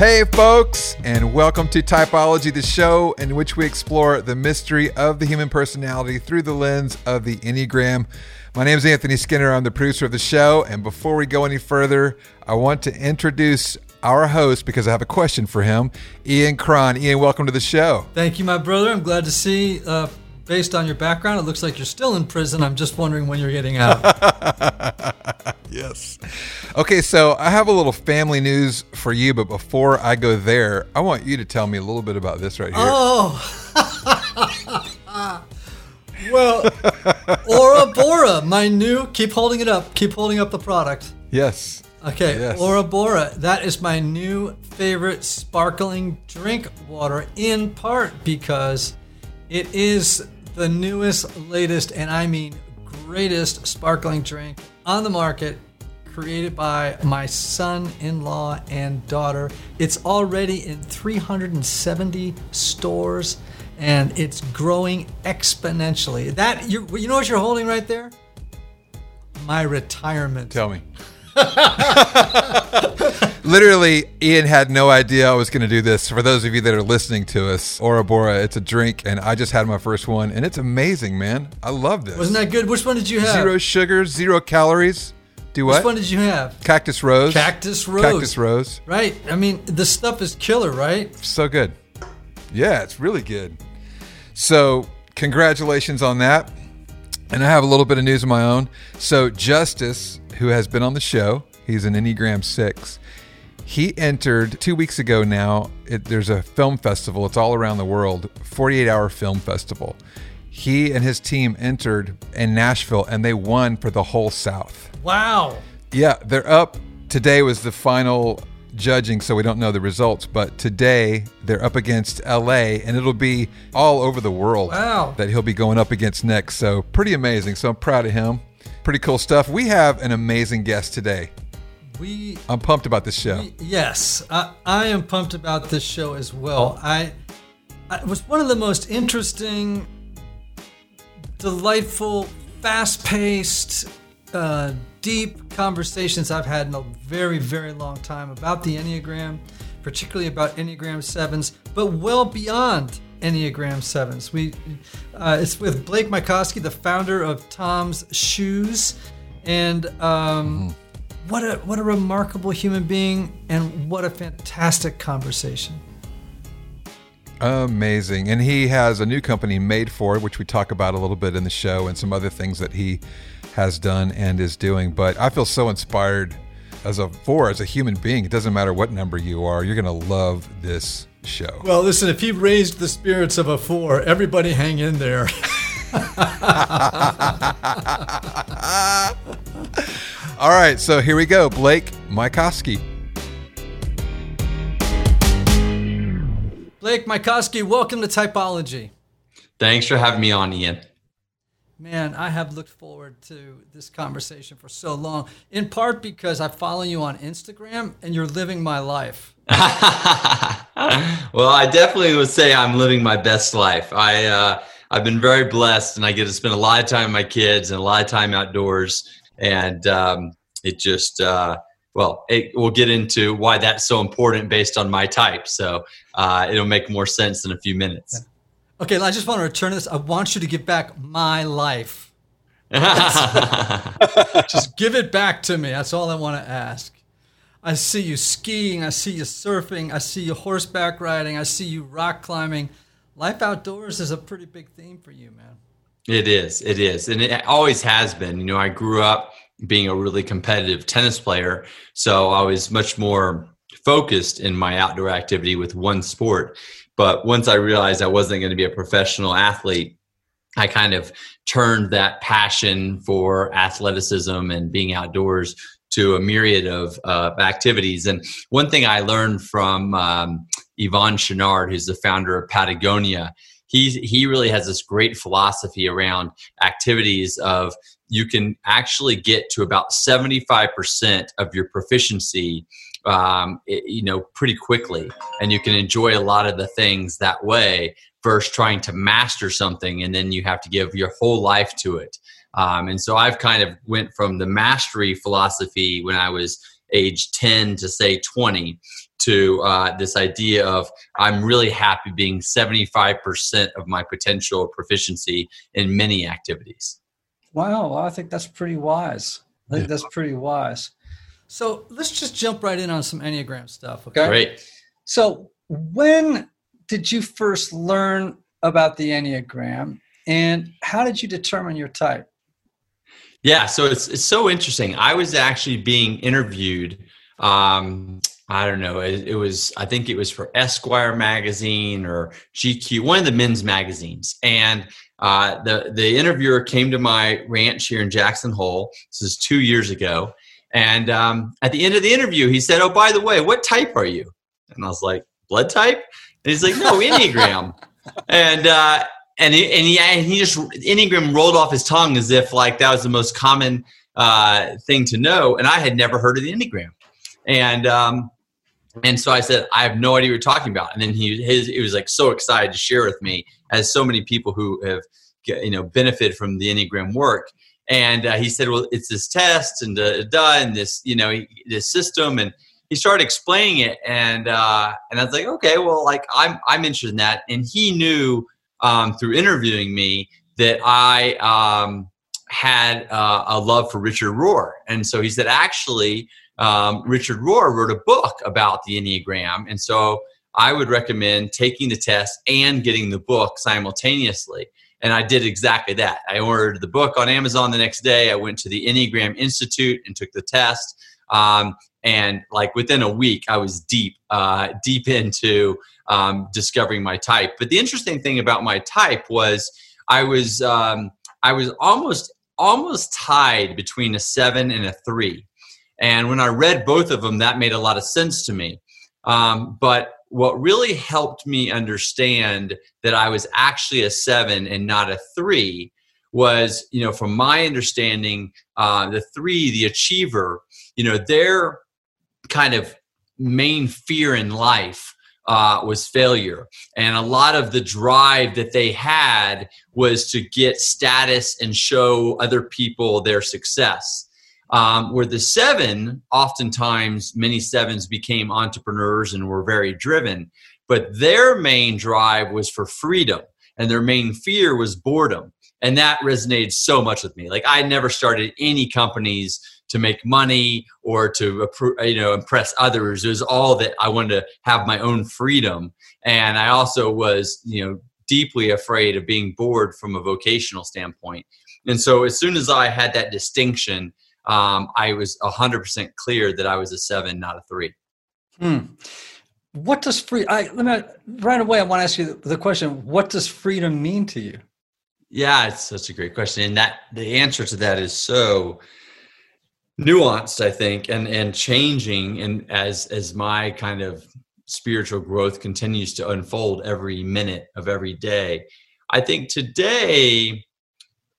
Hey, folks, and welcome to Typology, the show in which we explore the mystery of the human personality through the lens of the Enneagram. My name is Anthony Skinner. I'm the producer of the show. And before we go any further, I want to introduce our host because I have a question for him, Ian Cron. Ian, welcome to the show. Thank you, my brother. I'm glad to see. Uh, based on your background, it looks like you're still in prison. I'm just wondering when you're getting out. yes. Okay, so I have a little family news for you, but before I go there, I want you to tell me a little bit about this right here. Oh. well, Aura Bora, my new. Keep holding it up. Keep holding up the product. Yes. Okay, Yes. Aura Bora. That is my new favorite sparkling drink water, in part because it is the newest, latest, and I mean greatest sparkling drink on the market, created by my son in law and daughter. It's already in 370 stores and it's growing exponentially. That you you know what you're holding right there? My retirement. Tell me. Literally, Ian had no idea I was going to do this. For those of you that are listening to us, Aura Bora, it's a drink, and I just had my first one, and it's amazing, man. I love this. Wasn't that good? Which one did you have? Zero sugar, zero calories. Do what? Which one did you have? Cactus Rose. Cactus Rose. Cactus Rose. Right. I mean, the stuff is killer, right? So good. Yeah, it's really good. So, congratulations on that. And I have a little bit of news of my own. So, Justice, who has been on the show, he's an Enneagram 6. He entered two weeks ago now. It, there's a film festival, it's all around the world, 48 hour film festival. He and his team entered in Nashville and they won for the whole South. Wow. Yeah, they're up. Today was the final judging, so we don't know the results. But today they're up against LA, and it'll be all over the world Wow. that he'll be going up against next. So pretty amazing. So I'm proud of him. Pretty cool stuff. We have an amazing guest today. We I'm pumped about this show. yes, I, I am pumped about this show as well. I, I it was one of the most interesting, delightful, fast-paced, uh, deep conversations I've had in a very, very long time about the Enneagram, particularly about Enneagram sevens, but well beyond Enneagram sevens. We, uh, it's with Blake Mycoskie, the founder of TOMS Shoes, and um, what a what a remarkable human being, and what a fantastic conversation. Amazing. And he has a new company Madefor which we talk about a little bit in the show and some other things that he has done and is doing. But I feel so inspired as a four, as a human being. It doesn't matter what number you are, you're going to love this show. Well, listen, if he raised the spirits of a four, everybody hang in there. All right, so here we go. Blake Mycoskie. Blake Mycoskie, welcome to Typology. Thanks for having me on, Ian. Man, I have looked forward to this conversation for so long, in part because I follow you on Instagram and you're living my life. well, I definitely would say I'm living my best life. I uh, I've been very blessed, and I get to spend a lot of time with my kids and a lot of time outdoors. And um, it just uh, well, it, we'll get into why that's so important based on my type. So uh, it'll make more sense in a few minutes. Okay, I just want to return to this. I want you to give back my life. Just give it back to me. That's all I want to ask. I see you skiing. I see you surfing. I see you horseback riding. I see you rock climbing. Life outdoors is a pretty big theme for you, man. It is. It is. And it always has been. You know, I grew up being a really competitive tennis player. So I was much more focused in my outdoor activity with one sport. But once I realized I wasn't going to be a professional athlete, I kind of turned that passion for athleticism and being outdoors to a myriad of uh, activities. And one thing I learned from um, Yvon Chouinard, who's the founder of Patagonia, he he really has this great philosophy around activities of you can actually get to about 75% of your proficiency um, it- you know pretty quickly and you can enjoy a lot of the things that way versus trying to master something and then you have to give your whole life to it um, and so i've kind of went from the mastery philosophy when i was age 10 to say 20 to uh, this idea of I'm really happy being 75% of my potential proficiency in many activities. Wow, well, I think that's pretty wise. I think yeah. that's pretty wise. So let's just jump right in on some Enneagram stuff. Okay. Great. So when did you first learn about the Enneagram and how did you determine your type? Yeah, so it's it's so interesting. I was actually being interviewed. Um, I don't know. It, it, was I think it was for Esquire magazine or GQ, one of the men's magazines, and uh, the the interviewer came to my ranch here in Jackson Hole. This is two years ago, and um, at the end of the interview, he said, "Oh, by the way, what type are you?" And I was like, "Blood type." And he's like, "No, Enneagram." and uh, and he, and he, and he just Enneagram rolled off his tongue as if like that was the most common uh, thing to know, and I had never heard of the Enneagram, and um, and so I said I have no idea what you're talking about, and then he his he was like so excited to share with me as so many people who have you know benefited from the Enneagram work, and uh, he said, well, it's this test and da, da, and this you know this system. And he started explaining it and uh, and I was like, okay, well, like I'm I'm interested in that. And he knew um, through interviewing me that I um, had uh, a love for Richard Rohr. And so he said, actually, um, Richard Rohr wrote a book about the Enneagram. And so I would recommend taking the test and getting the book simultaneously. And I did exactly that. I ordered the book on Amazon the next day. I went to the Enneagram Institute and took the test. Um, and like within a week, I was deep, uh, deep into um, discovering my type. But the interesting thing about my type was I was um, I was almost almost tied between a seven and a three. And when I read both of them, that made a lot of sense to me. Um, but what really helped me understand that I was actually a seven and not a three was, you know, from my understanding, uh, the three, the achiever, you know, their kind of main fear in life uh, was failure. And a lot of the drive that they had was to get status and show other people their success. Um, where the seven, oftentimes many sevens became entrepreneurs and were very driven, but their main drive was for freedom and their main fear was boredom. And that resonated so much with me. Like I never started any companies to make money or to you know impress others. It was all that I wanted to have my own freedom, and I also was you know deeply afraid of being bored from a vocational standpoint. And so as soon as I had that distinction, um, I was hundred percent clear that I was a seven, not a three. Hmm. What does free? I let me right away. I want to ask you the question: What does freedom mean to you? Yeah, it's such a great question, and that the answer to that is so nuanced i think and and changing and as as my kind of spiritual growth continues to unfold every minute of every day. I think today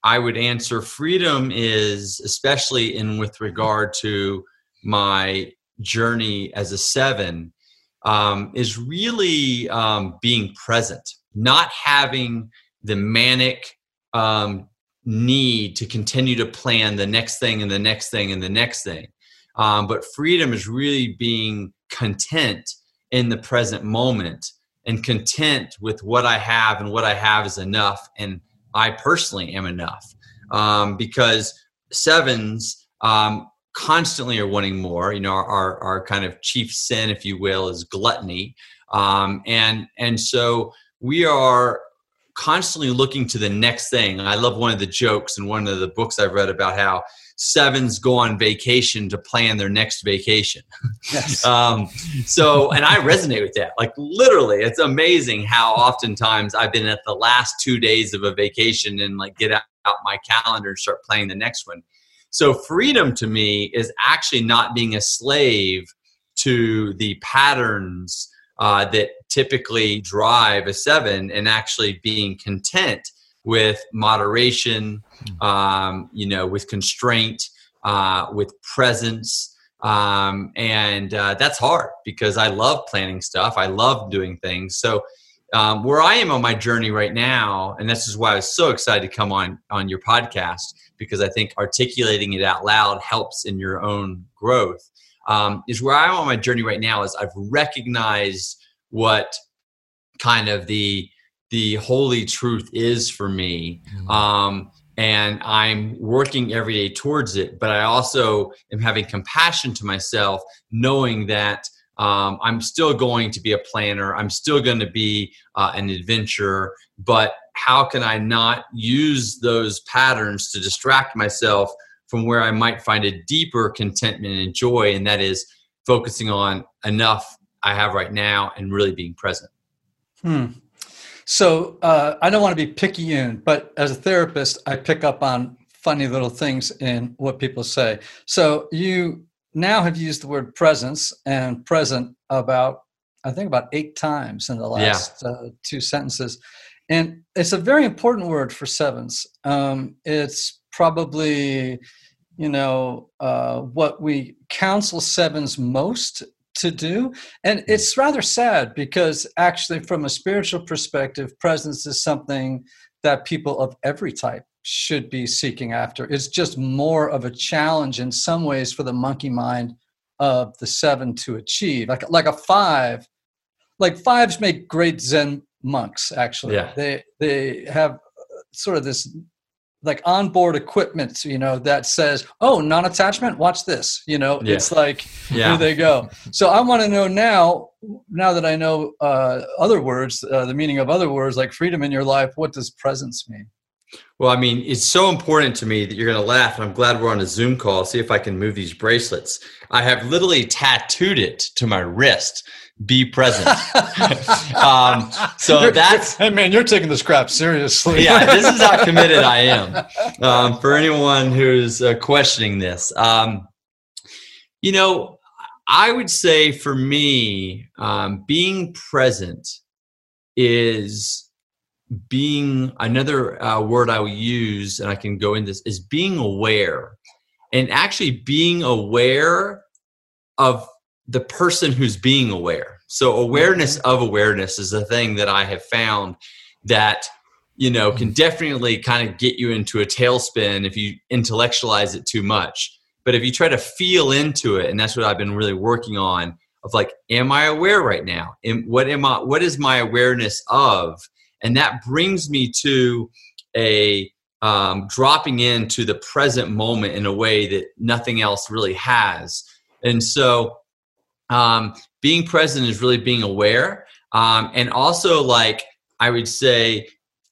i would answer freedom is especially in with regard to my journey as a seven um, is really um, being present not having the manic um, need to continue to plan the next thing and the next thing and the next thing. Um, but freedom is really being content in the present moment and content with what I have and what I have is enough. And I personally am enough um, because sevens um, constantly are wanting more. You know, our, our, our, kind of chief sin, if you will, is gluttony. Um, and, and so we are constantly looking to the next thing. I love one of the jokes in one of the books I've read about how sevens go on vacation to plan their next vacation. Yes. um, so, and I resonate with that. Like literally, it's amazing how oftentimes I've been at the last two days of a vacation and like get out, out my calendar and start planning the next one. So, freedom to me is actually not being a slave to the patterns uh, that typically drive a seven and actually being content with moderation, hmm. um, you know, with constraint, uh, with presence. Um, and uh, that's hard because I love planning stuff. I love doing things. So, um, where I am on my journey right now, and this is why I was so excited to come on on your podcast because I think articulating it out loud helps in your own growth. Um, is where I'm on my journey right now. Is I've recognized what kind of the the holy truth is for me. Mm-hmm. Um, and I'm working every day towards it. But I also am having compassion to myself, knowing that um, I'm still going to be a planner. I'm still going to be uh, an adventurer. But how can I not use those patterns to distract myself from where I might find a deeper contentment and joy? And that is focusing on enough I have right now and really being present. Hmm. So uh, I don't want to be picky in, but as a therapist, I pick up on funny little things in what people say. So you now have used the word presence and present about, I think, about eight times in the last yeah. uh, two sentences. And it's a very important word for sevens. Um, it's probably, you know, uh, what we counsel sevens most to do. And hmm. it's rather sad because, actually, from a spiritual perspective, presence is something that people of every type should be seeking after. It's just more of a challenge in some ways for the monkey mind of the seven to achieve. Like like a five, like fives make great Zen monks. Actually, yeah. they they have sort of this like onboard equipment, you know, that says, "Oh, non-attachment. Watch this." You know, yeah. it's like yeah. here they go. So I want to know now, now that I know uh, other words, uh, the meaning of other words like freedom in your life. What does presence mean? Well, I mean, it's so important to me that you're going to laugh. And I'm glad we're on a Zoom call. See if I can move these bracelets. I have literally tattooed it to my wrist be present. um, so you're, that's hey man, you're taking this crap seriously. yeah, this is how committed I am. Um, for anyone who's uh, questioning this, um, you know, I would say for me, um, being present is being another uh, word I will use, and I can go in this is being aware, and actually being aware of the person who's being aware. So awareness mm-hmm. of awareness is a thing that I have found that you know can mm-hmm. definitely kind of get you into a tailspin if you intellectualize it too much. But if you try to feel into it, and that's what I've been really working on of like, am I aware right now? And what am I what is my awareness of? And that brings me to a um, dropping into the present moment in a way that nothing else really has. And so um, being present is really being aware um, and also like i would say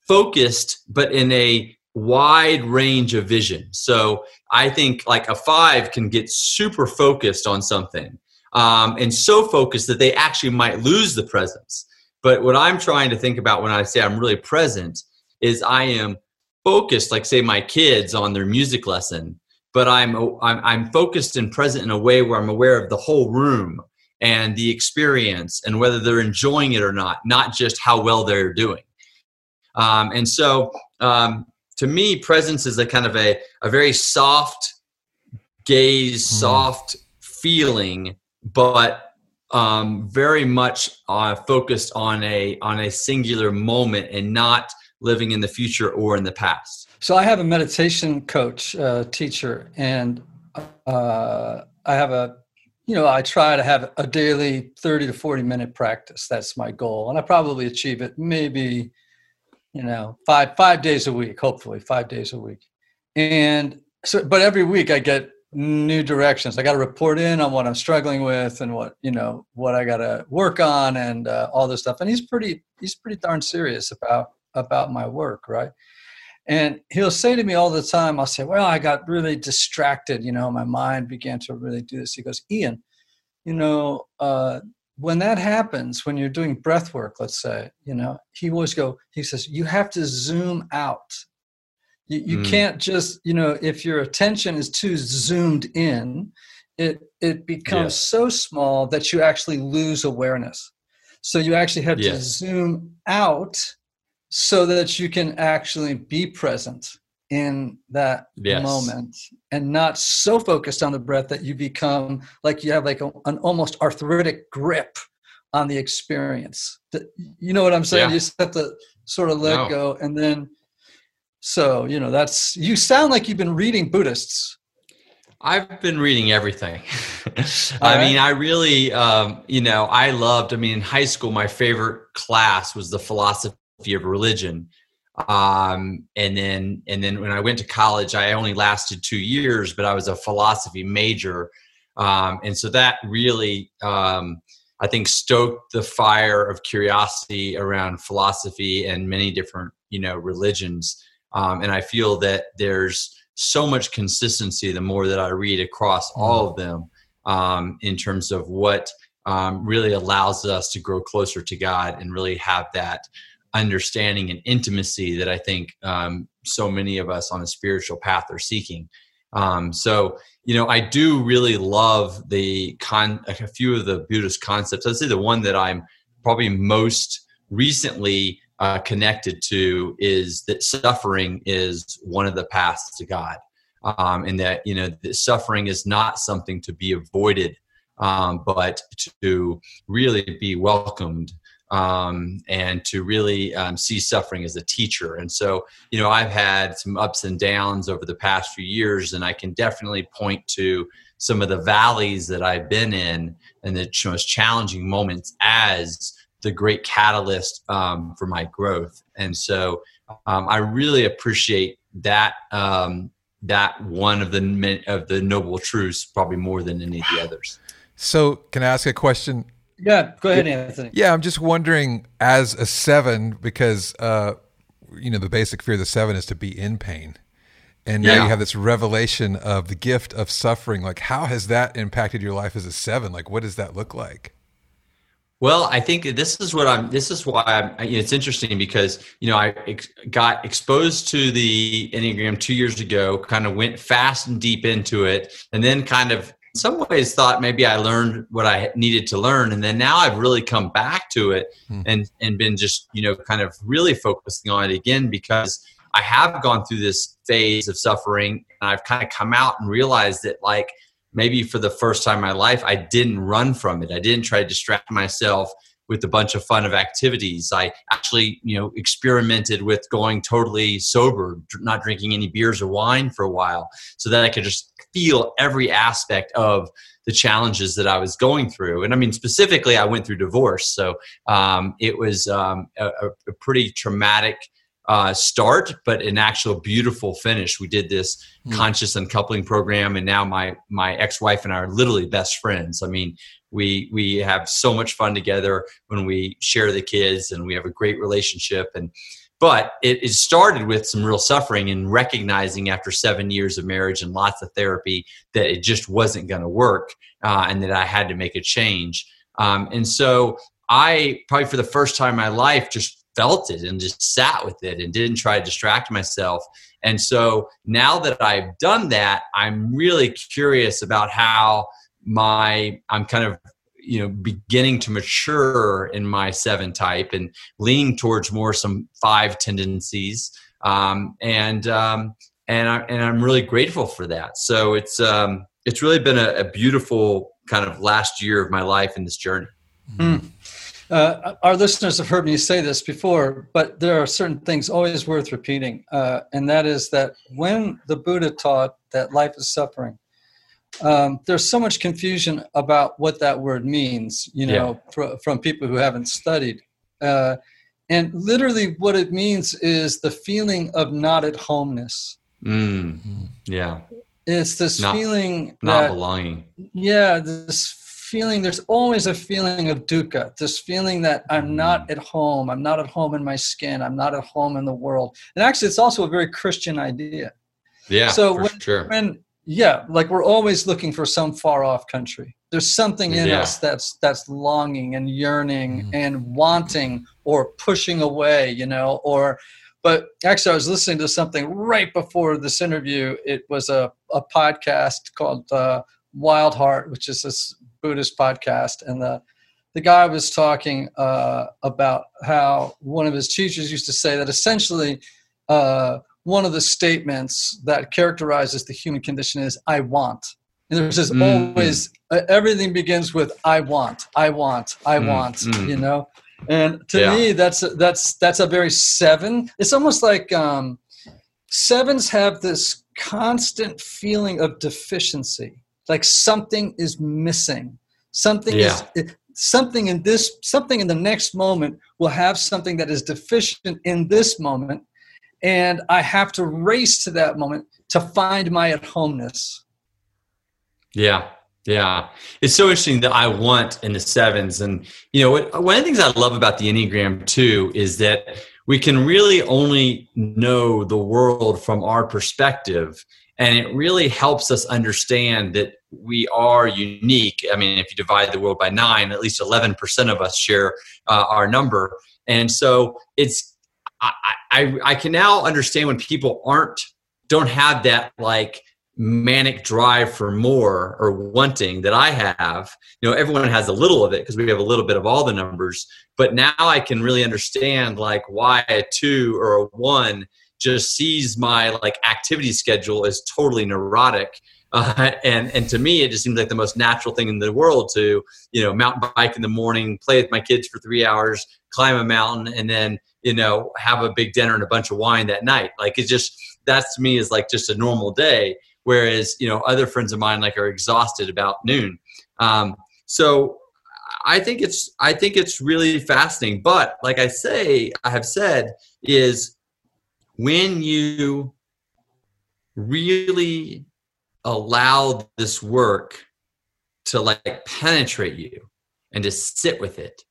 focused but in a wide range of vision. So i think like a five can get super focused on something um, and so focused that they actually might lose the presence. But what i'm trying to think about when i say i'm really present is i am focused like say my kids on their music lesson but I'm, I'm I'm focused and present in a way where I'm aware of the whole room and the experience and whether they're enjoying it or not, not just how well they're doing. Um, and so, um, to me, presence is a kind of a, a very soft gaze, mm. soft feeling, but um, very much uh, focused on a on a singular moment and not living in the future or in the past. So I have a meditation coach, uh, teacher, and uh, I have a you know, I try to have a daily 30 to 40 minute practice. That's my goal. And I probably achieve it maybe, you know, five, five days a week, hopefully five days a week. And so, but every week I get new directions. I got to report in on what I'm struggling with and what, you know, what I got to work on and uh, all this stuff. And he's pretty, he's pretty darn serious about, about my work. Right. And he'll say to me all the time, I'll say, Well, I got really distracted. You know, my mind began to really do this. He goes, Ian, you know, uh, when that happens, when you're doing breath work, let's say, you know, he always go, he says, you have to zoom out. You, you mm. can't just, you know, if your attention is too zoomed in, it, it becomes so small that you actually lose awareness. So you actually have to zoom out so that you can actually be present in that yes. moment and not so focused on the breath that you become like you have like a, an almost arthritic grip on the experience you know what i'm saying yeah. you just have to sort of let no. go and then so you know that's you sound like you've been reading buddhists I've been reading everything. I right. mean, I really, um, you know, I loved. I mean, in high school, my favorite class was the philosophy of religion, um, and then and then when I went to college, I only lasted two years, but I was a philosophy major, um, and so that really, um, I think, stoked the fire of curiosity around philosophy and many different, you know, religions. Um, and I feel that there's so much consistency the more that I read across mm-hmm. all of them um, in terms of what um, really allows us to grow closer to God and really have that understanding and intimacy that I think um, so many of us on a spiritual path are seeking. Um, so, you know, I do really love the con a few of the Buddhist concepts. I'd say the one that I'm probably most recently uh, connected to is that suffering is one of the paths to God, um, and that you know that suffering is not something to be avoided, um, but to really be welcomed um, and to really um, see suffering as a teacher. And so, you know, I've had some ups and downs over the past few years, and I can definitely point to some of the valleys that I've been in and the most challenging moments as the great catalyst um, for my growth. And so um, I really appreciate that um, that one of the of the noble truths probably more than any of the others. So can I ask a question? Yeah, go ahead, Anthony. Yeah, I'm just wondering as a seven because uh, you know the basic fear of the seven is to be in pain. And now yeah. you have this revelation of the gift of suffering. Like, how has that impacted your life as a seven? Like, what does that look like? Well, I think this is what I'm. This is why I'm. You know, it's interesting because you know I ex- got exposed to the enneagram two years ago. Kind of went fast and deep into it, and then kind of in some ways thought maybe I learned what I needed to learn, and then now I've really come back to it hmm. and and been just you know kind of really focusing on it again because I have gone through this phase of suffering, and I've kind of come out and realized that like maybe for the first time in my life, I didn't run from it. I didn't try to distract myself with a bunch of fun of activities. I actually, you know, experimented with going totally sober, not drinking any beers or wine for a while, so that I could just feel every aspect of the challenges that I was going through. And I mean, specifically, I went through divorce, so um, it was um, a, a pretty traumatic uh, start, but an actual beautiful finish. We did this mm. conscious uncoupling program, and now my my ex wife and I are literally best friends. I mean, we we have so much fun together when we share the kids, and we have a great relationship. And but it, it started with some real suffering and recognizing after seven years of marriage and lots of therapy that it just wasn't going to work, uh, and that I had to make a change. Um, and so I probably for the first time in my life just felt it and just sat with it and didn't try to distract myself. And so now that I've done that, I'm really curious about how my I'm kind of you know beginning to mature in my seven type and leaning towards more some five tendencies um, and um, and I and I'm really grateful for that. So it's um, it's really been a, a beautiful kind of last year of my life in this journey. Mm. Uh, our listeners have heard me say this before, but there are certain things always worth repeating. Uh, and that is that when the Buddha taught that life is suffering, um, there's so much confusion about what that word means, you know, yeah. fr- from people who haven't studied. Uh, and literally, what it means is the feeling of not at homeness. Mm. Yeah. It's this not, feeling not that, belonging. Yeah, this feeling there's always a feeling of dukkha this feeling that i'm not mm. at home i'm not at home in my skin i'm not at home in the world and actually it's also a very christian idea yeah so when, sure. when yeah like we're always looking for some far off country there's something in yeah. us that's that's longing and yearning mm and wanting or pushing away you know or but actually i was listening to something right before this interview it was a, a podcast called uh, wild heart which is this Buddhist podcast, and the the guy was talking uh, about how one of his teachers used to say that essentially uh, one of the statements that characterizes the human condition is "I want." And there's just mm-hmm. always uh, everything begins with "I want, I want, I mm-hmm. want," mm-hmm. you know. And to yeah. me, that's that's that's a very seven. It's almost like um, sevens have this constant feeling of deficiency, like something is missing. Something Yeah. is something in this something in the next moment will have something that is deficient in this moment and I have to race to that moment to find my at homeness. Yeah. Yeah. It's so interesting that I want in the sevens. And, you know, one of the things I love about the Enneagram too is that we can really only know the world from our perspective. And it really helps us understand that we are unique. I mean, if you divide the world by nine, at least 11% of us share uh, our number. And so it's, I, I, I can now understand when people aren't, don't have that like, manic drive for more or wanting that I have. You know, everyone has a little of it because we have a little bit of all the numbers. But now I can really understand like why a two or a one just sees my like activity schedule as totally neurotic. Uh, and and to me, it just seems like the most natural thing in the world to you know mountain bike in the morning, play with my kids for three hours, climb a mountain, and then you know have a big dinner and a bunch of wine that night. Like it's just that's to me is like just a normal day whereas you know other friends of mine like are exhausted about noon um, so i think it's i think it's really fascinating but like i say i have said is when you really allow this work to like penetrate you and to sit with it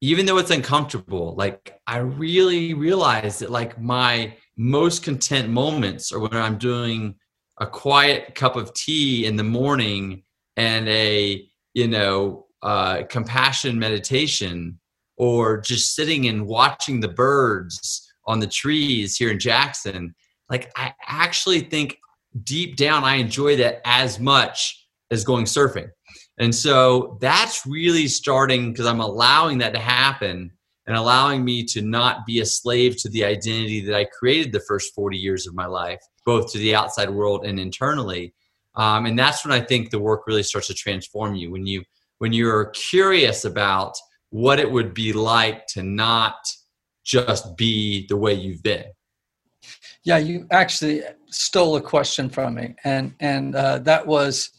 even though it's uncomfortable like i really realize that like my most content moments are when I'm doing a quiet cup of tea in the morning and a you know uh, compassion meditation or just sitting and watching the birds on the trees here in Jackson. Like I actually think deep down I enjoy that as much as going surfing. And so that's really starting because I'm allowing that to happen and allowing me to not be a slave to the identity that I created the first 40 years of my life, both to the outside world and internally. Um, and that's when I think the work really starts to transform you when you when you're curious about what it would be like to not just be the way you've been. Yeah, you actually stole a question from me, and and uh, that was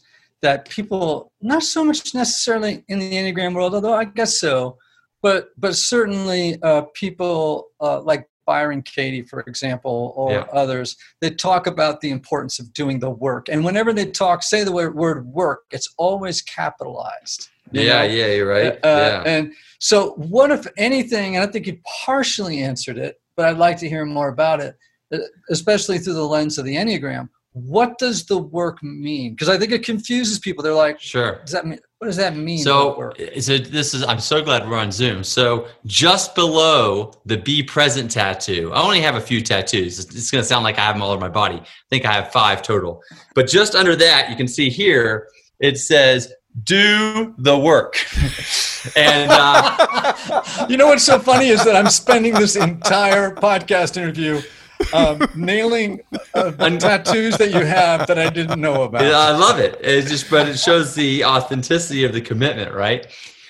that people not so much necessarily in the enneagram world, although I guess so, but but certainly uh, people uh, like Byron Katie, for example, or Yeah. others, they talk about the importance of doing the work, and whenever they talk, say the word, work, it's always capitalized. Yeah, know? yeah, you're right. Uh, yeah. And so, what if anything? And I think you partially answered it, but I'd like to hear more about it, uh, especially through the lens of the Enneagram. What does the work mean? Because I think it confuses people. They're like, Sure. "Does that mean? What does that mean?" So, so this is. I'm so glad we're on Zoom. So, just below the "Be Present" tattoo, I only have a few tattoos. It's, going to sound like I have them all over my body. I think I have five total. But just under that, you can see here it says "Do the work," and uh, you know what's so funny is that I'm spending this entire podcast interview um, nailing uh, tattoos that you have that I didn't know about. I love it. It just, but it shows the authenticity of the commitment, right?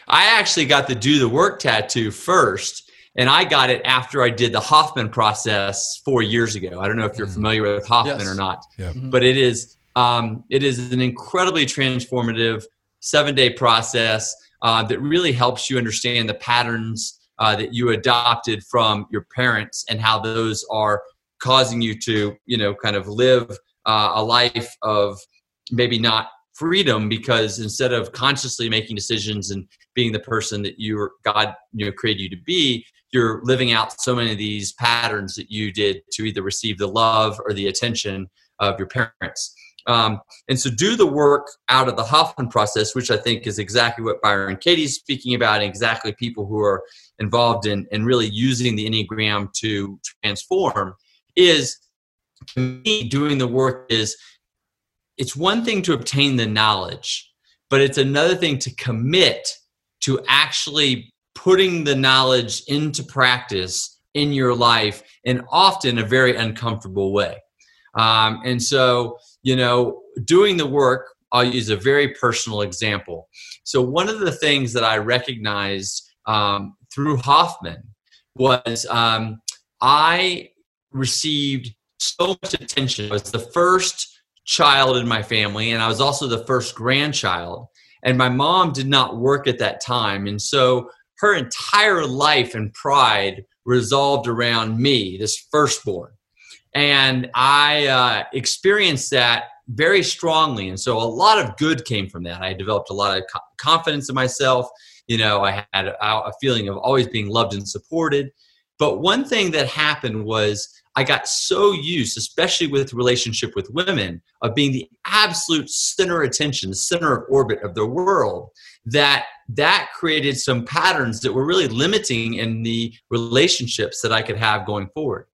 I actually got the do the work tattoo first, and I got it after I did the Hoffman process four years ago. I don't know if you're familiar with Hoffman Yes. or not, Yeah. but it is um, it is an incredibly transformative seven day process uh, that really helps you understand the patterns uh, that you adopted from your parents and how those are causing you to you know kind of live uh, a life of maybe not freedom because instead of consciously making decisions and being the person that you God you know created you to be, you're living out so many of these patterns that you did to either receive the love or the attention of your parents. Um, and so do the work out of the Hoffman process, which I think is exactly what Byron Katie's speaking about, and exactly people who are involved in, in really using the Enneagram to transform, is to me, doing the work is it's one thing to obtain the knowledge, but it's another thing to commit to actually putting the knowledge into practice in your life and often a very uncomfortable way. Um, and so, you know, doing the work, I'll use a very personal example. So, one of the things that I recognized um, through Hoffman was um, I received so much attention. I was the first child in my family, and I was also the first grandchild. And my mom did not work at that time. And so her entire life and pride resolved around me, this firstborn. And I uh, experienced that very strongly. And so a lot of good came from that. I developed a lot of co- confidence in myself. You know, I had a, a feeling of always being loved and supported. But one thing that happened was I got so used, especially with relationship with women, of being the absolute center attention, the center of orbit of the world, that that created some patterns that were really limiting in the relationships that I could have going forward.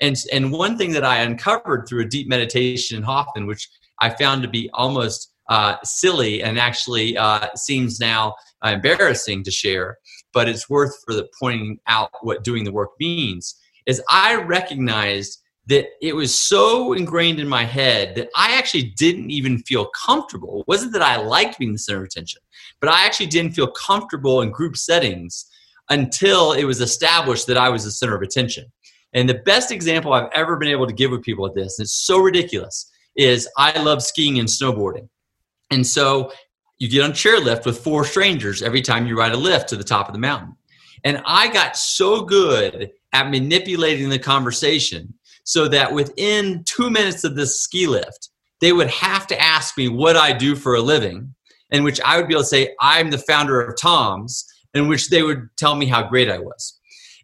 And, and one thing that I uncovered through a deep meditation in Hoffman, which I found to be almost uh, silly and actually uh, seems now embarrassing to share, but it's worth for the pointing out what doing the work means is I recognized that it was so ingrained in my head that I actually didn't even feel comfortable. It wasn't that I liked being the center of attention, but I actually didn't feel comfortable in group settings until it was established that I was the center of attention. And the best example I've ever been able to give with people at this, and it's so ridiculous, is I love skiing and snowboarding. And so you get on chairlift with four strangers every time you ride a lift to the top of the mountain. And I got so good at manipulating the conversation so that within two minutes of this ski lift, they would have to ask me what I do for a living, in which I would be able to say, I'm the founder of TOMS, in which they would tell me how great I was.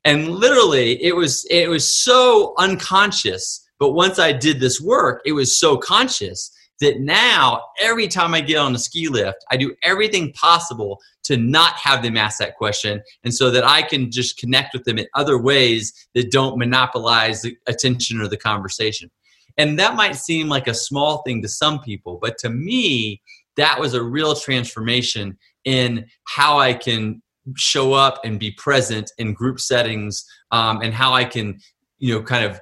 And literally, it was it was so unconscious. But once I did this work, it was so conscious that now every time I get on a ski lift, I do everything possible to not have them ask that question and so that I can just connect with them in other ways that don't monopolize the attention or the conversation. And that might seem like a small thing to some people, but to me, that was a real transformation in how I can show up and be present in group settings um, and how I can, you know, kind of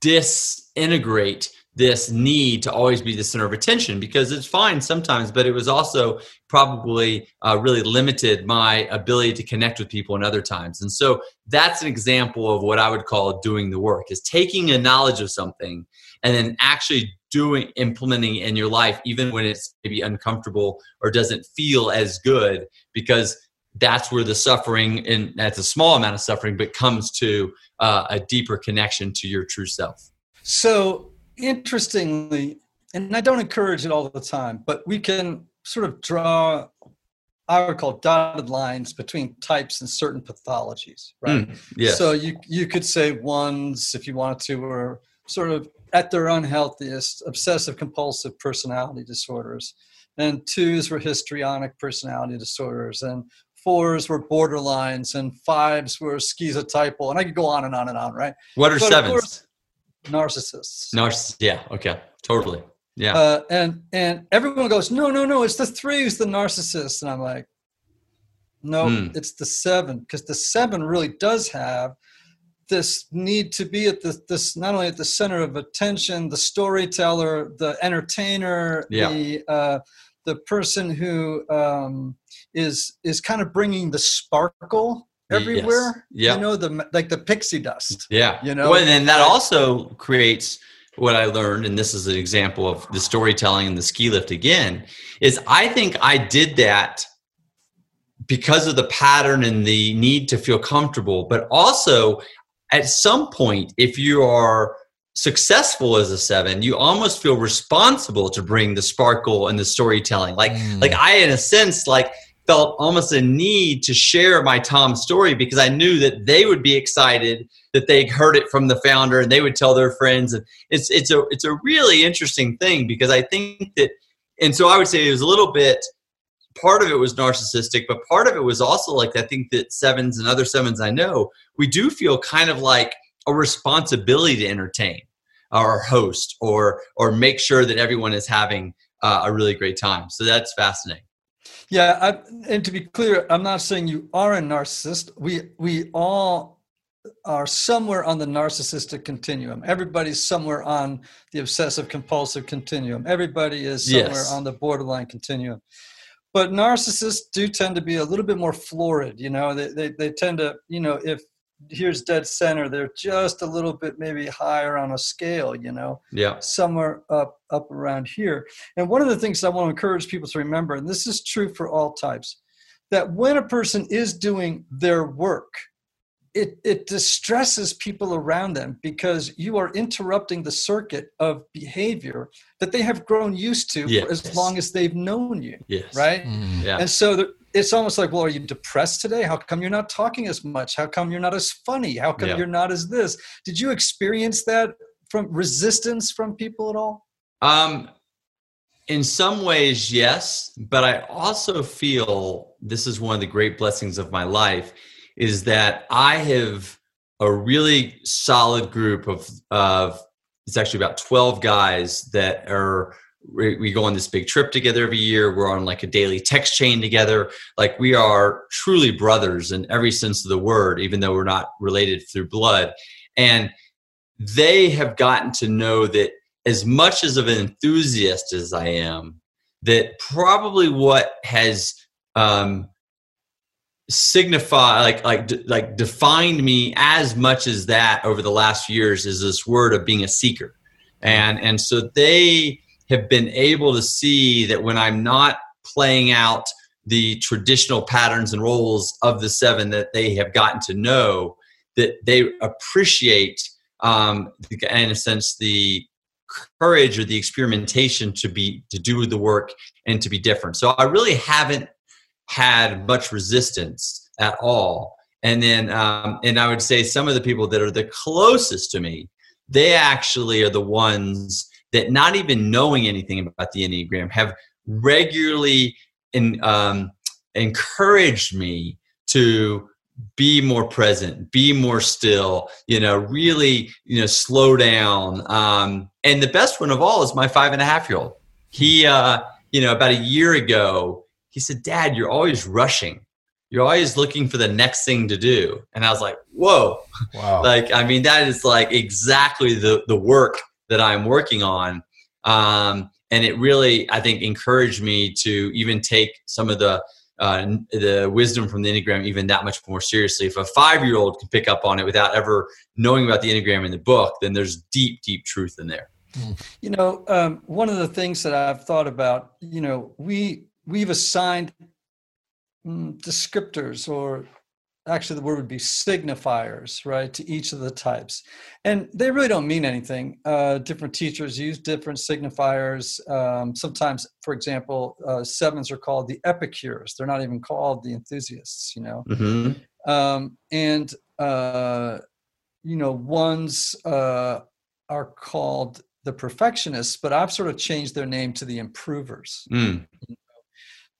disintegrate this need to always be the center of attention because it's fine sometimes, but it was also probably uh, really limited my ability to connect with people in other times. And so that's an example of what I would call doing the work is taking a knowledge of something and then actually doing implementing in your life even when it's maybe uncomfortable or doesn't feel as good because that's where the suffering and that's a small amount of suffering but comes to uh, a deeper connection to your true self so interestingly, and I don't encourage it all the time, but we can sort of draw I would call dotted lines between types and certain pathologies, right? Mm, yes. So you you could say ones, if you wanted to, were sort of at their unhealthiest, obsessive compulsive personality disorders, and twos were histrionic personality disorders, and fours were borderlines, and fives were schizotypal, and I could go on and on and on, right? What are but sevens? Narcissists. Narcissists. Yeah. Okay. Totally. Yeah. Uh, and and everyone goes, no, no, no. It's the three who's the narcissist, and I'm like, no, mm. it's the seven because the seven really does have this need to be at the this not only at the center of attention, the storyteller, the entertainer, yeah. the uh, the person who um, is is kind of bringing the sparkle everywhere. Yes. Yeah. You know, the like the pixie dust. Yeah. You know, well, and then that also creates what I learned, and this is an example of the storytelling and the ski lift again, is I think I did that because of the pattern and the need to feel comfortable, but also at some point, if you are successful as a seven, you almost feel responsible to bring the sparkle and the storytelling. Like, mm. like I, in a sense, like felt almost a need to share my Tom story because I knew that they would be excited that they heard it from the founder and they would tell their friends. And it's it's a it's a really interesting thing because I think that and so I would say it was a little bit part of it was narcissistic, but part of it was also like I think that sevens and other sevens I know, we do feel kind of like a responsibility to entertain our host or or make sure that everyone is having uh, a really great time. So that's fascinating. Yeah, I, and to be clear, I'm not saying you are a narcissist. We we all are somewhere on the narcissistic continuum. Everybody's somewhere on the obsessive compulsive continuum. Everybody is somewhere yes. on the borderline continuum. But narcissists do tend to be a little bit more florid. You know, they, they they tend to you know if here's dead center. They're just a little bit maybe higher on a scale, you know, Yeah. somewhere up up around here. And one of the things I want to encourage people to remember, and this is true for all types, that when a person is doing their work, it, it distresses people around them because you are interrupting the circuit of behavior that they have grown used to for as long as they've known you, Yes. right? Mm. Yeah. And so the, it's almost like, well, are you depressed today? How come you're not talking as much? How come you're not as funny? How come Yeah. you're not as this? Did you experience that from resistance from people at all? Um, in some ways, yes, but I also feel this is one of the great blessings of my life is that I have a really solid group of of it's actually about 12 guys that are we go on this big trip together every year. We're on like a daily text chain together. Like we are truly brothers in every sense of the word even though we're not related through blood. And they have gotten to know that as much as of an enthusiast as I am, that probably what has um, signified, like like de- like defined me as much as that over the last years is this word of being a seeker, and and so they have been able to see that when I'm not playing out the traditional patterns and roles of the seven that they have gotten to know, that they appreciate um, in a sense the courage or the experimentation to be to do the work and to be different. So i really haven't had much resistance at all. And then um, and i would say some of the people that are the closest to me they actually are the ones that not even knowing anything about the enneagram have regularly in, um, encouraged me to be more present be more still you know really you know slow down. Um and the best one of all is my five and a half year old. He uh you know about a year ago he said dad you're always rushing. You're always looking for the next thing to do. And i was like whoa. Wow. like i mean that is like exactly the the work that i'm working on. Um and it really i think encouraged me to even take some of the uh, the wisdom from the enneagram even that much more seriously. If a five year old can pick up on it without ever knowing about the enneagram in the book then there's deep deep truth in there. You know, um, one of the things that I've thought about, you know, we we've assigned mm, descriptors, or actually the word would be signifiers, right, to each of the types, and they really don't mean anything. Uh, different teachers use different signifiers. Um, sometimes, for example, uh, sevens are called the epicures; they're not even called the enthusiasts. You know, mm-hmm. um, and uh, you know ones uh, are called the perfectionists but i've sort of changed their name to the improvers mm.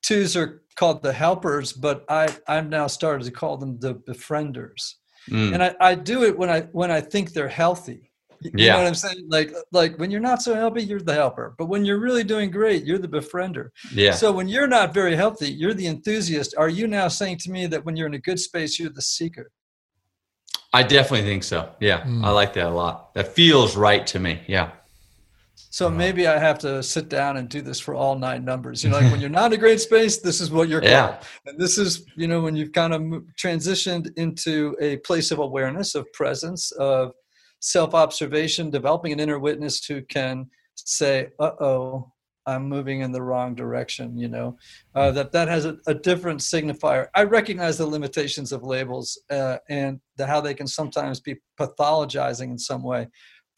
twos are called the helpers but i i've now started to call them the befrienders. Mm. and I, I do it when i when i think they're healthy. You Yeah. know what i'm saying? Like like when you're not so healthy you're the helper. But when you're really doing great you're the befriender. Yeah. So when you're not very healthy you're the enthusiast. Are you now saying to me that when you're in a good space you're the seeker? I definitely think so. Yeah. Mm. i like that a lot. That feels right to me. Yeah So maybe I have to sit down and do this for all nine numbers. You know, like when you're not in a great space, this is what you're Yeah. called. And this is, you know, when you've kind of transitioned into a place of awareness, of presence, of self observation, developing an inner witness who can say, uh oh, I'm moving in the wrong direction, you know, uh, that that has a, a different signifier. I recognize the limitations of labels uh, and the, how they can sometimes be pathologizing in some way,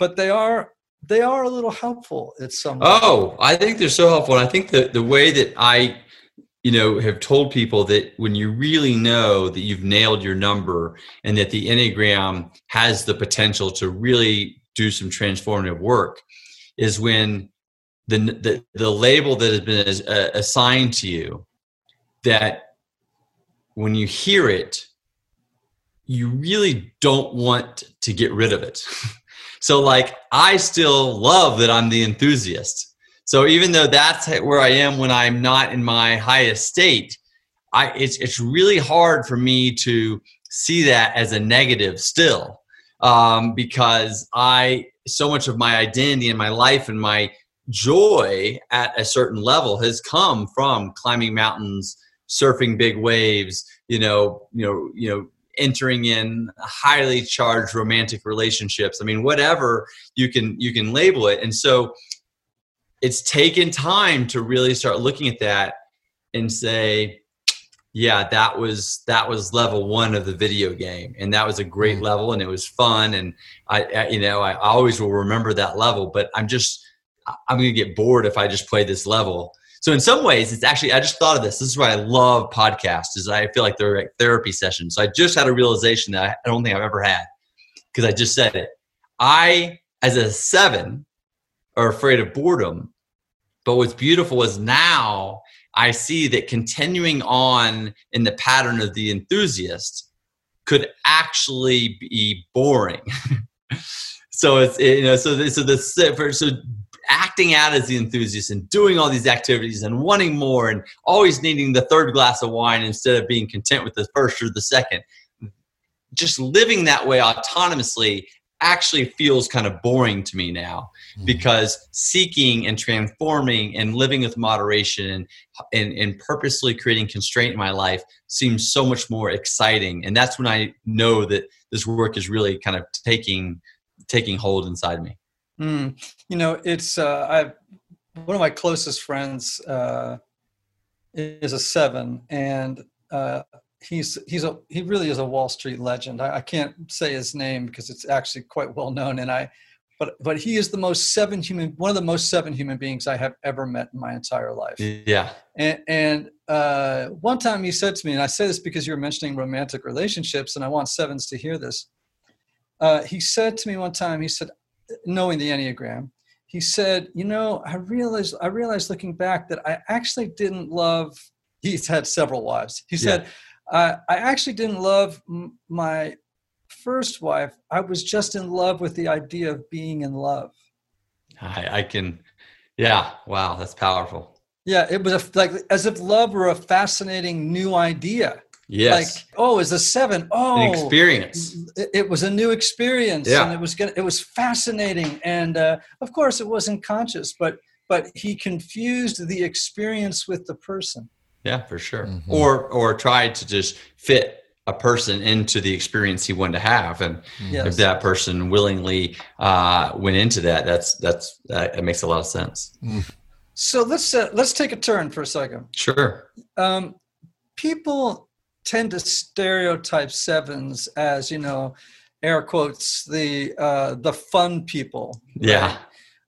but they are they are a little helpful at some. Oh, I think they're so helpful. And I think that the way that I, you know, have told people that when you really know that you've nailed your number and that the Enneagram has the potential to really do some transformative work is when the the, the label that has been as, uh, assigned to you that when you hear it you really don't want to get rid of it so like i still love that i'm the enthusiast. So even though that's where i am when i'm not in my highest state i it's it's really hard for me to see that as a negative still um, because i so much of my identity and my life and my joy at a certain level has come from climbing mountains surfing big waves you know you know you know entering in highly charged romantic relationships. I mean, whatever you can you can label it. And so it's taken time to really start looking at that and say, yeah, that was that was level one of the video game, and that was a great mm-hmm. level, and it was fun, and I, I, you know I always will remember that level. But I'm just I'm going to get bored if I just play this level. So in some ways, it's actually I just thought of this. This is why I love podcasts. Is I feel like they're like therapy sessions. So I just had a realization that I don't think I've ever had because I just said it. I as a seven are afraid of boredom, but what's beautiful is now I see that continuing on in the pattern of the enthusiast could actually be boring. so it's you know so the, so the so acting out as the enthusiast and doing all these activities and wanting more and always needing the third glass of wine instead of being content with the first or the second. Just living that way autonomously actually feels kind of boring to me now mm-hmm. because seeking and transforming and living with moderation and, and, and purposely creating constraint in my life seems so much more exciting. And that's when i know that this work is really kind of taking taking hold inside me mm. you know it's uh, i one of my closest friends uh, is a seven and uh, he's he's a he really is a Wall Street legend. I, I, can't say his name because it's actually quite well known, and I, but but he is the most seven human one of the most seven human beings I have ever met in my entire life. Yeah. And and uh, one time he said to me, and I say this because you're mentioning romantic relationships, and I want sevens to hear this. Uh, he said to me one time, he said, knowing the Enneagram, he said, you know, I realized I realized looking back that I actually didn't love. He's had several wives. He said. Yeah I actually didn't love m- my first wife. I was just in love with the idea of being in love. I, I can, yeah. Wow, that's powerful. Yeah, it was a, like as if love were a fascinating new idea. Yes. Like, oh, is a seven? Oh, An experience. It, it, was a new experience, yeah. and it was gonna, it was fascinating, and uh, of course, it wasn't conscious, but but he confused the experience with the person. Yeah, for sure. Mm-hmm. Or or tried to just fit a person into the experience he wanted to have, and yes. if that person willingly uh, went into that, that's that's that, makes a lot of sense. Mm. So let's uh, let's take a turn for a second. Sure. Um, people tend to stereotype sevens as you know, air quotes the uh, the fun people. Right? Yeah.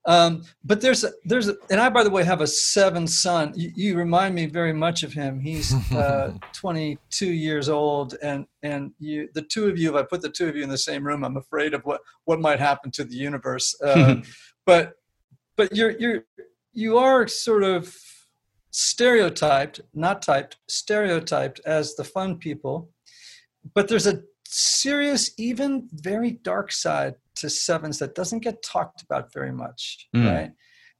Um, but there's a, there's a, and I by the way have a seven son. You, you remind me very much of him. He's uh, 22 years old, and and you the two of you. If I put the two of you in the same room, I'm afraid of what what might happen to the universe. Uh, but but you're you're you are sort of stereotyped, not typed, stereotyped as the fun people. But there's a serious, even very dark side to sevens that doesn't get talked about very much, mm. right?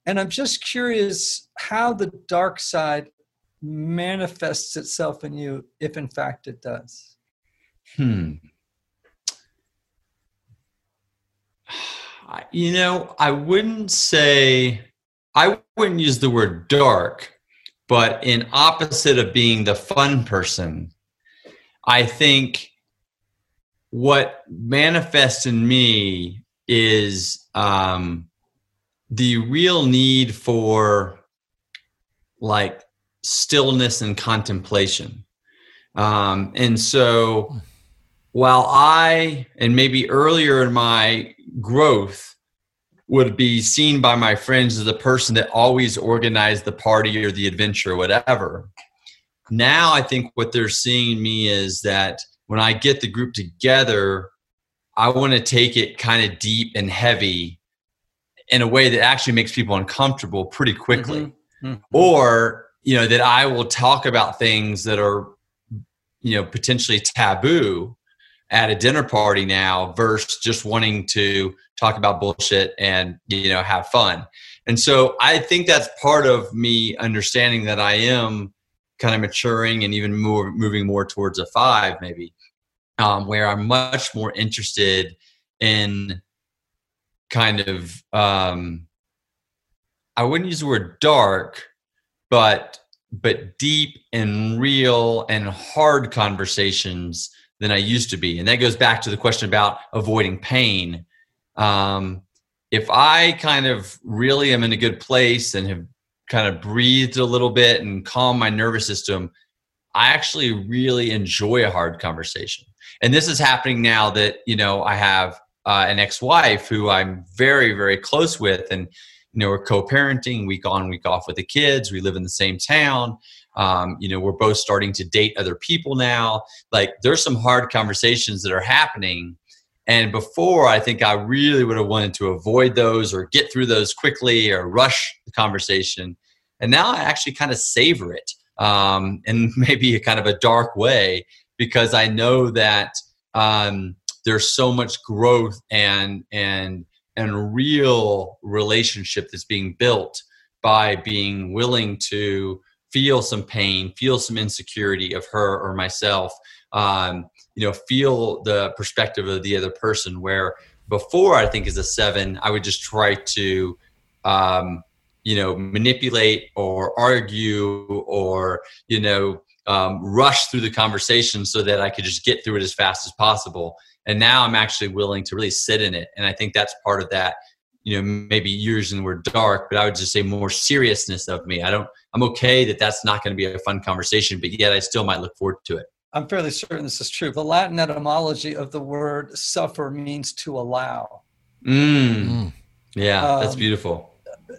And I'm just curious how the dark side manifests itself in you, if in fact it does. Hmm. You know, I wouldn't say, I wouldn't use the word dark, but in opposite of being the fun person, I think what manifests in me is um, the real need for like stillness and contemplation. Um, and so while I, and maybe earlier in my growth, would be seen by my friends as the person that always organized the party or the adventure or whatever. Now I think what they're seeing me is that when I get the group together, I want to take it kind of deep and heavy in a way that actually makes people uncomfortable pretty quickly. Mm-hmm. Mm-hmm. Or, you know, that I will talk about things that are, you know, potentially taboo at a dinner party now versus just wanting to talk about bullshit and, you know, have fun. And so I think that's part of me understanding that I am kind of maturing and even more moving more towards a five maybe um, where I'm much more interested in kind of um, I wouldn't use the word dark, but but deep and real and hard conversations than I used to be. And that goes back to the question about avoiding pain. Um, if I kind of really am in a good place and have kind of breathed a little bit and calmed my nervous system, I actually really enjoy a hard conversation. And this is happening now that, you know, I have uh, an ex-wife who I'm very, very close with and, you know, we're co-parenting week on, week off with the kids. We live in the same town. Um, you know, we're both starting to date other people now. Like there's some hard conversations that are happening. And before, I think I really would have wanted to avoid those or get through those quickly or rush the conversation. And now I actually kind of savor it um, maybe a kind of a dark way because I know that um, there's so much growth and and and real relationship that's being built by being willing to feel some pain, feel some insecurity of her or myself, um, you know, feel the perspective of the other person. Where before, I think as a seven, I would just try to, um, you know, manipulate or argue or, you know, um, rush through the conversation so that I could just get through it as fast as possible. And now I'm actually willing to really sit in it. And I think that's part of that you know maybe using the word dark but i would just say more seriousness of me i don't i'm okay that that's not going to be a fun conversation but yet i still might look forward to it i'm fairly certain this is true the latin etymology of the word suffer means to allow mm. Mm. yeah um, that's beautiful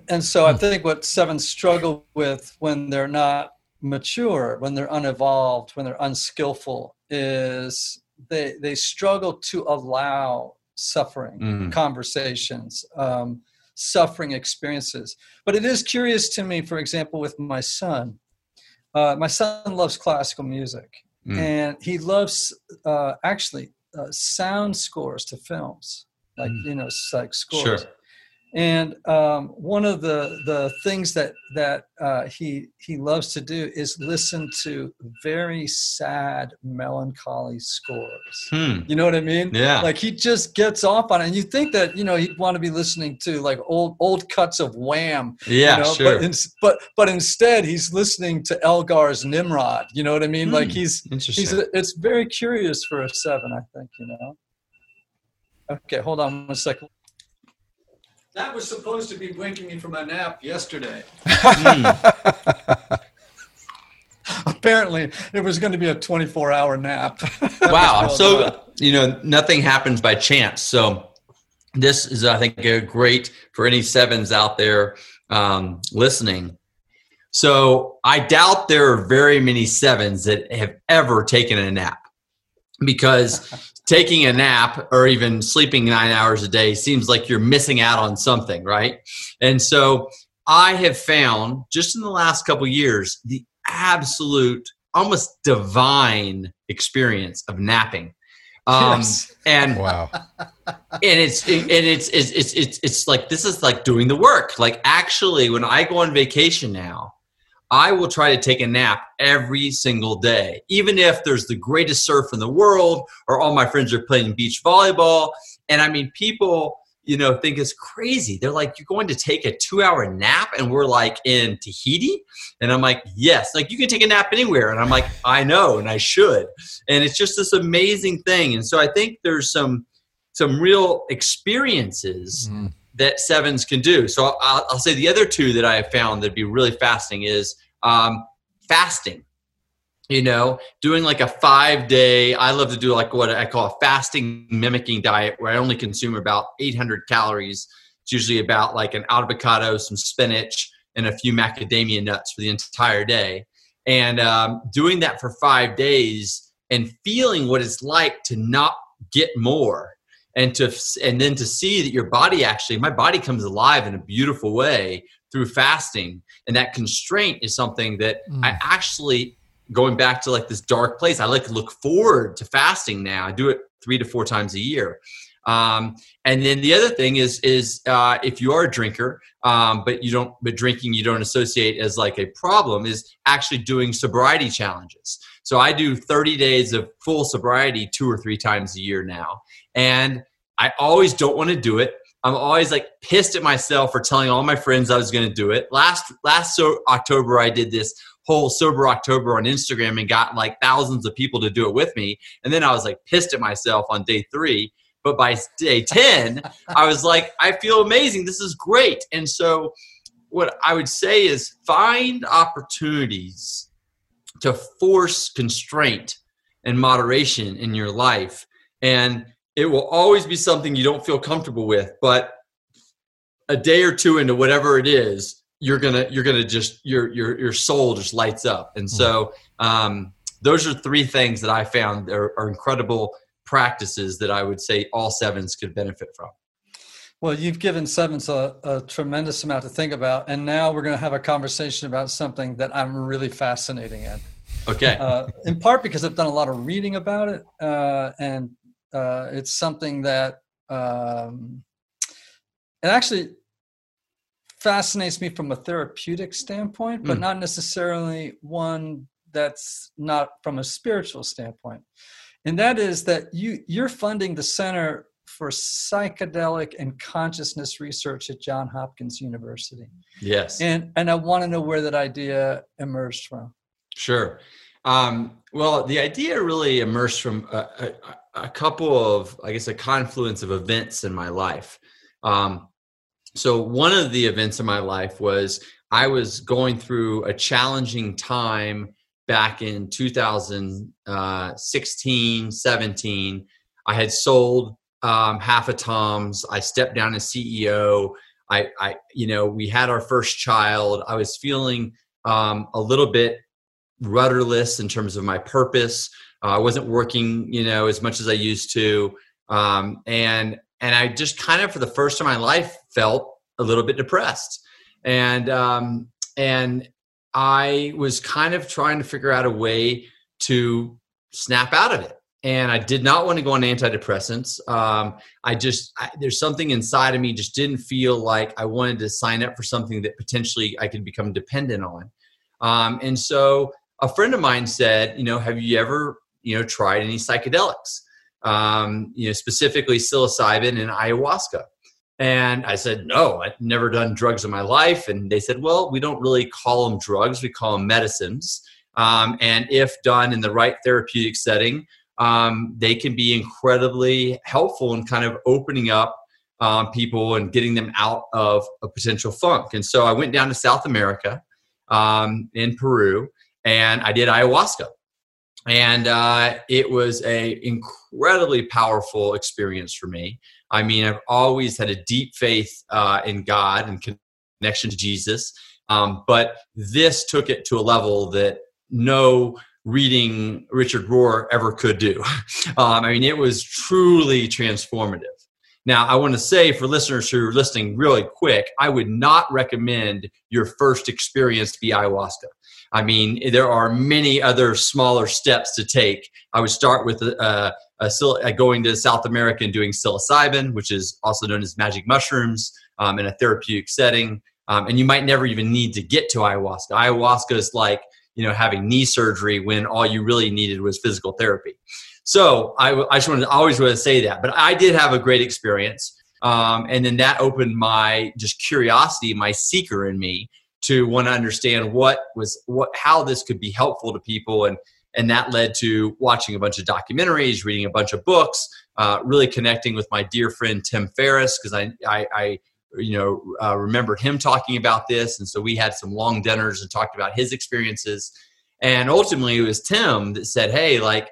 and so i think what sevens struggle with when they're not mature when they're unevolved when they're unskillful is they they struggle to allow suffering mm. conversations, um, suffering experiences. But it is curious to me, for example, with my son. Uh, my son loves classical music, mm. and he loves uh, actually uh, sound scores to films, like mm. you know, like scores. Sure. And um, one of the the things that that uh, he he loves to do is listen to very sad, melancholy scores. Hmm. You know what I mean? Yeah. Like he just gets off on it, and you think that you know he'd want to be listening to like old old cuts of Wham. Yeah, you know? sure. But, in, but but instead he's listening to Elgar's Nimrod. You know what I mean? Hmm. Like he's he's a, it's very curious for a seven, I think. You know. Okay, hold on one second. That was supposed to be waking me from a nap yesterday. Apparently, it was going to be a 24 hour nap. wow. So, you know, nothing happens by chance. So, this is, I think, a great for any sevens out there um, listening. So, I doubt there are very many sevens that have ever taken a nap because taking a nap or even sleeping nine hours a day seems like you're missing out on something, right? And so I have found just in the last couple years the absolute, almost divine experience of napping. Um, yes. and wow, and it's and it's, it's it's it's it's like this is like doing the work. Like actually, when I go on vacation now, I will try to take a nap every single day, even if there's the greatest surf in the world or all my friends are playing beach volleyball. And I mean, people, you know, think it's crazy. They're like, you're going to take a two hour nap and we're like in Tahiti? And I'm like, yes, like you can take a nap anywhere. And I'm like, I know, and I should. And it's just this amazing thing. And so I think there's some, some real experiences mm that sevens can do. So I'll, I'll, say the other two that I have found that'd be really fasting is um, fasting. You know, doing like a five day. I love to do like what I call a fasting mimicking diet, where I only consume about 800 calories. It's usually about like an avocado, some spinach, and a few macadamia nuts for the entire day. And um, doing that for five days and feeling what it's like to not get more and to and then to see that your body actually my body comes alive in a beautiful way through fasting. And that constraint is something that mm. i actually going back to like this dark place i like to look forward to fasting now. I do it three to four times a year. Um, and then the other thing is is uh, if you are a drinker um, but you don't but drinking you don't associate as like a problem is actually doing sobriety challenges. So i do 30 days of full sobriety two or three times a year now and I always don't want to do it. I'm always like pissed at myself for telling all my friends I was going to do it. Last last so October I did this whole sober October on Instagram and got like thousands of people to do it with me. And then I was like pissed at myself on day three. But by day 10, I was like, I feel amazing. This is great. And so, what I would say is find opportunities to force constraint and moderation in your life. And it will always be something you don't feel comfortable with, but a day or two into whatever it is, you're gonna you're gonna just your your your soul just lights up. And so um, those are three things that I found are, are incredible practices that I would say all sevens could benefit from. Well, you've given sevens a, a, tremendous amount to think about, and now we're going to have a conversation about something that I'm really fascinating in. Okay. Uh, in part because I've done a lot of reading about it, uh, and uh, it's something that um, it actually fascinates me from a therapeutic standpoint, but mm. not necessarily one that's not from a spiritual standpoint. And that is that you you're funding the Center for Psychedelic and Consciousness Research at John Hopkins University. Yes. And and I want to know where that idea emerged from. Sure. Um, well, the idea really emerged from a, a, couple of, I guess, a confluence of events in my life. Um, so, one of the events in my life was I was going through a challenging time back in 2016, uh, 17. I had sold um, half a TOMS. I stepped down as CEO. I, I, you know, we had our first child. I was feeling um, a little bit rudderless in terms of my purpose. Uh, I wasn't working, you know, as much as I used to, um, and and I just kind of, for the first time in my life, felt a little bit depressed, and um, and I was kind of trying to figure out a way to snap out of it. And I did not want to go on antidepressants. Um, I just, I, there's something inside of me just didn't feel like I wanted to sign up for something that potentially I could become dependent on. Um, and so a friend of mine said, you know, have you ever, you know, tried any psychedelics? Um, you know, specifically psilocybin and ayahuasca. And I said, no, I've never done drugs in my life. And they said, well, we don't really call them drugs, we call them medicines. Um, and if done in the right therapeutic setting, um, they can be incredibly helpful in kind of opening up um, people and getting them out of a potential funk. And so I went down to South America um, in Peru and I did ayahuasca. And uh, it was a incredibly powerful experience for me. I mean, I've always had a deep faith uh, in God and connection to Jesus, um, but this took it to a level that no reading Richard Rohr ever could do. Um, I mean, it was truly transformative. Now, I want to say for listeners who are listening really quick, I would not recommend your first experience be ayahuasca. I mean, there are many other smaller steps to take. I would start with uh, a, a, going to South America and doing psilocybin, which is also known as magic mushrooms, um, in a therapeutic setting. Um, and you might never even need to get to ayahuasca. Ayahuasca is like you know having knee surgery when all you really needed was physical therapy. So I, I just wanted to always want to say that. But I did have a great experience. Um, and then that opened my just curiosity, my seeker in me to want to understand what was what how this could be helpful to people. And and that led to watching a bunch of documentaries reading a bunch of books uh, really connecting with my dear friend tim ferriss because I, I, I you know uh, remembered him talking about this. And so we had some long dinners and talked about his experiences. And ultimately it was tim that said hey like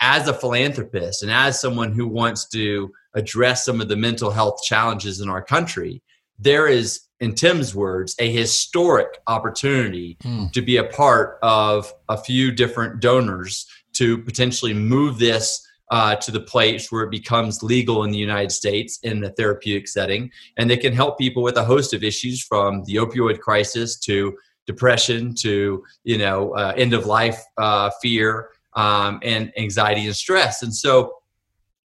as a philanthropist and as someone who wants to address some of the mental health challenges in our country there is in Tim's words, a historic opportunity mm. to be a part of a few different donors to potentially move this uh, to the place where it becomes legal in the United States in the therapeutic setting. And they can help people with a host of issues from the opioid crisis to depression to, you know, uh, end of life uh, fear um, and anxiety and stress. And so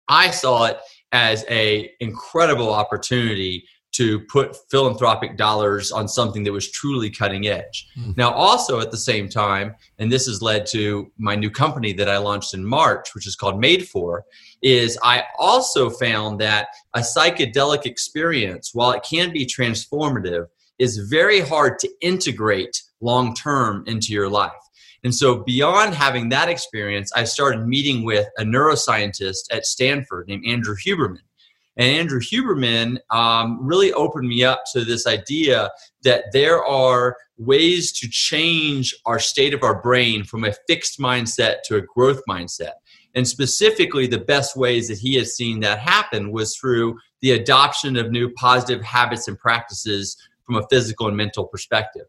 I saw it as a incredible opportunity to put philanthropic dollars on something that was truly cutting edge. Mm. Now, also at the same time, and this has led to my new company that I launched in March, which is called Madefor, is I also found that a psychedelic experience, while it can be transformative, is very hard to integrate long term into your life. And so, beyond having that experience, I started meeting with a neuroscientist at Stanford named Andrew Huberman. And Andrew Huberman um, really opened me up to this idea that there are ways to change our state of our brain from a fixed mindset to a growth mindset. And specifically, the best ways that he has seen that happen was through the adoption of new positive habits and practices from a physical and mental perspective.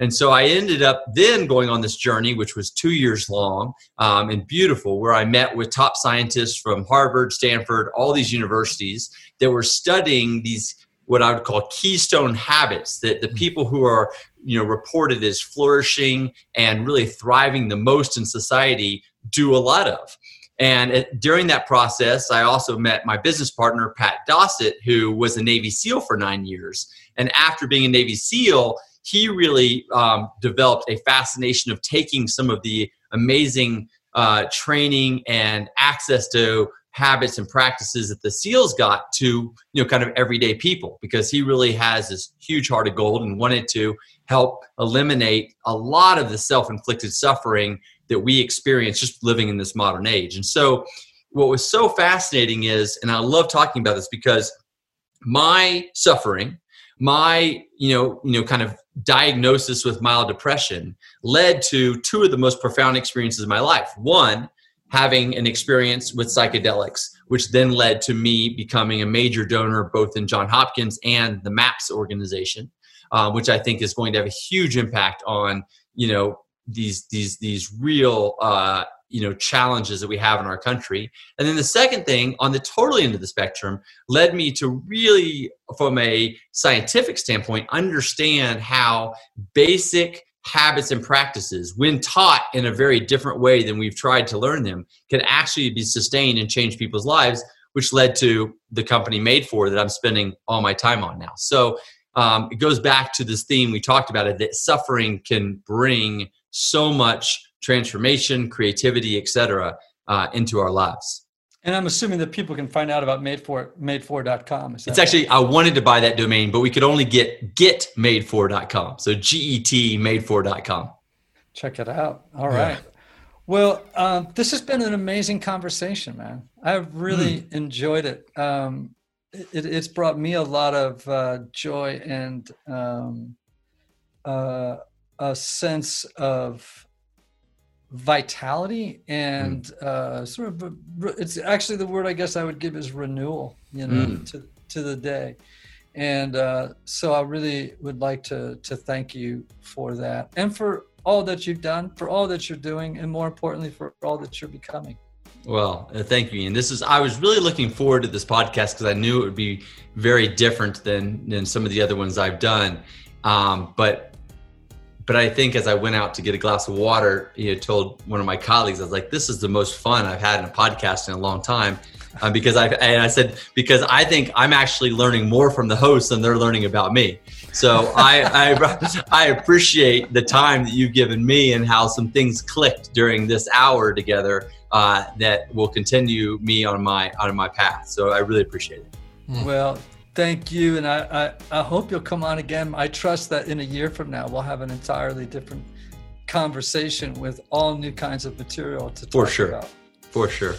And so I ended up then going on this journey, which was two years long um, and beautiful, where I met with top scientists from Harvard, Stanford, all these universities that were studying these what I would call keystone habits that the people who are you know reported as flourishing and really thriving the most in society do a lot of. And during that process, I also met my business partner, Pat Dossett, who was a Navy SEAL for nine years. And after being a Navy SEAL, he really um, developed a fascination of taking some of the amazing uh, training and access to habits and practices that the seals got to you know kind of everyday people because he really has this huge heart of gold and wanted to help eliminate a lot of the self-inflicted suffering that we experience just living in this modern age. And so what was so fascinating is and i love talking about this because my suffering my you know you know kind of diagnosis with mild depression led to two of the most profound experiences of my life. One, having an experience with psychedelics, which then led to me becoming a major donor both in John Hopkins and the MAPS organization, uh, which I think is going to have a huge impact on you know these these these real uh, you know challenges that we have in our country. And then the second thing on the totally end of the spectrum led me to really from a scientific standpoint understand how basic habits and practices when taught in a very different way than we've tried to learn them can actually be sustained and change people's lives which led to the company Madefor that i'm spending all my time on now. So um, it goes back to this theme we talked about it that suffering can bring so much transformation, creativity, etc., uh, into our lives. And I'm assuming that people can find out about Madefor made4.com. It's right? actually I wanted to buy that domain, but we could only get get getmade4.com. So G E T made4.com. Check it out. All right. Yeah. Well, um, this has been an amazing conversation, man. I've really mm. enjoyed it. Um, it. It's brought me a lot of uh, joy and um, uh, a sense of vitality and mm. uh, sort of it's actually the word I guess I would give is renewal, you know, mm. to to the day. And uh, so I really would like to to thank you for that and for all that you've done, for all that you're doing, and more importantly, for all that you're becoming. Well, uh, thank you, Ian. This is I was really looking forward to this podcast because I knew it would be very different than than some of the other ones I've done. Um, but but I think as I went out to get a glass of water, you know, told one of my colleagues, I was like, "This is the most fun I've had in a podcast in a long time," um, because I and I said because I think I'm actually learning more from the hosts than they're learning about me. So I I, I appreciate the time that you've given me and how some things clicked during this hour together uh, that will continue me on my on my path. So I really appreciate it. Well, thank you. And I, I, I hope you'll come on again. I trust that in a year from now, we'll have an entirely different conversation with all new kinds of material to talk For sure. about. For sure.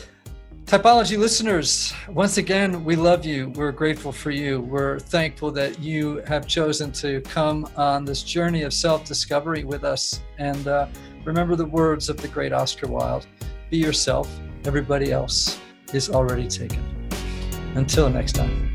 Typology listeners, once again, we love you. We're grateful for you. We're thankful that you have chosen to come on this journey of self discovery with us. And uh, remember the words of the great Oscar Wilde be yourself, everybody else is already taken. Until next time.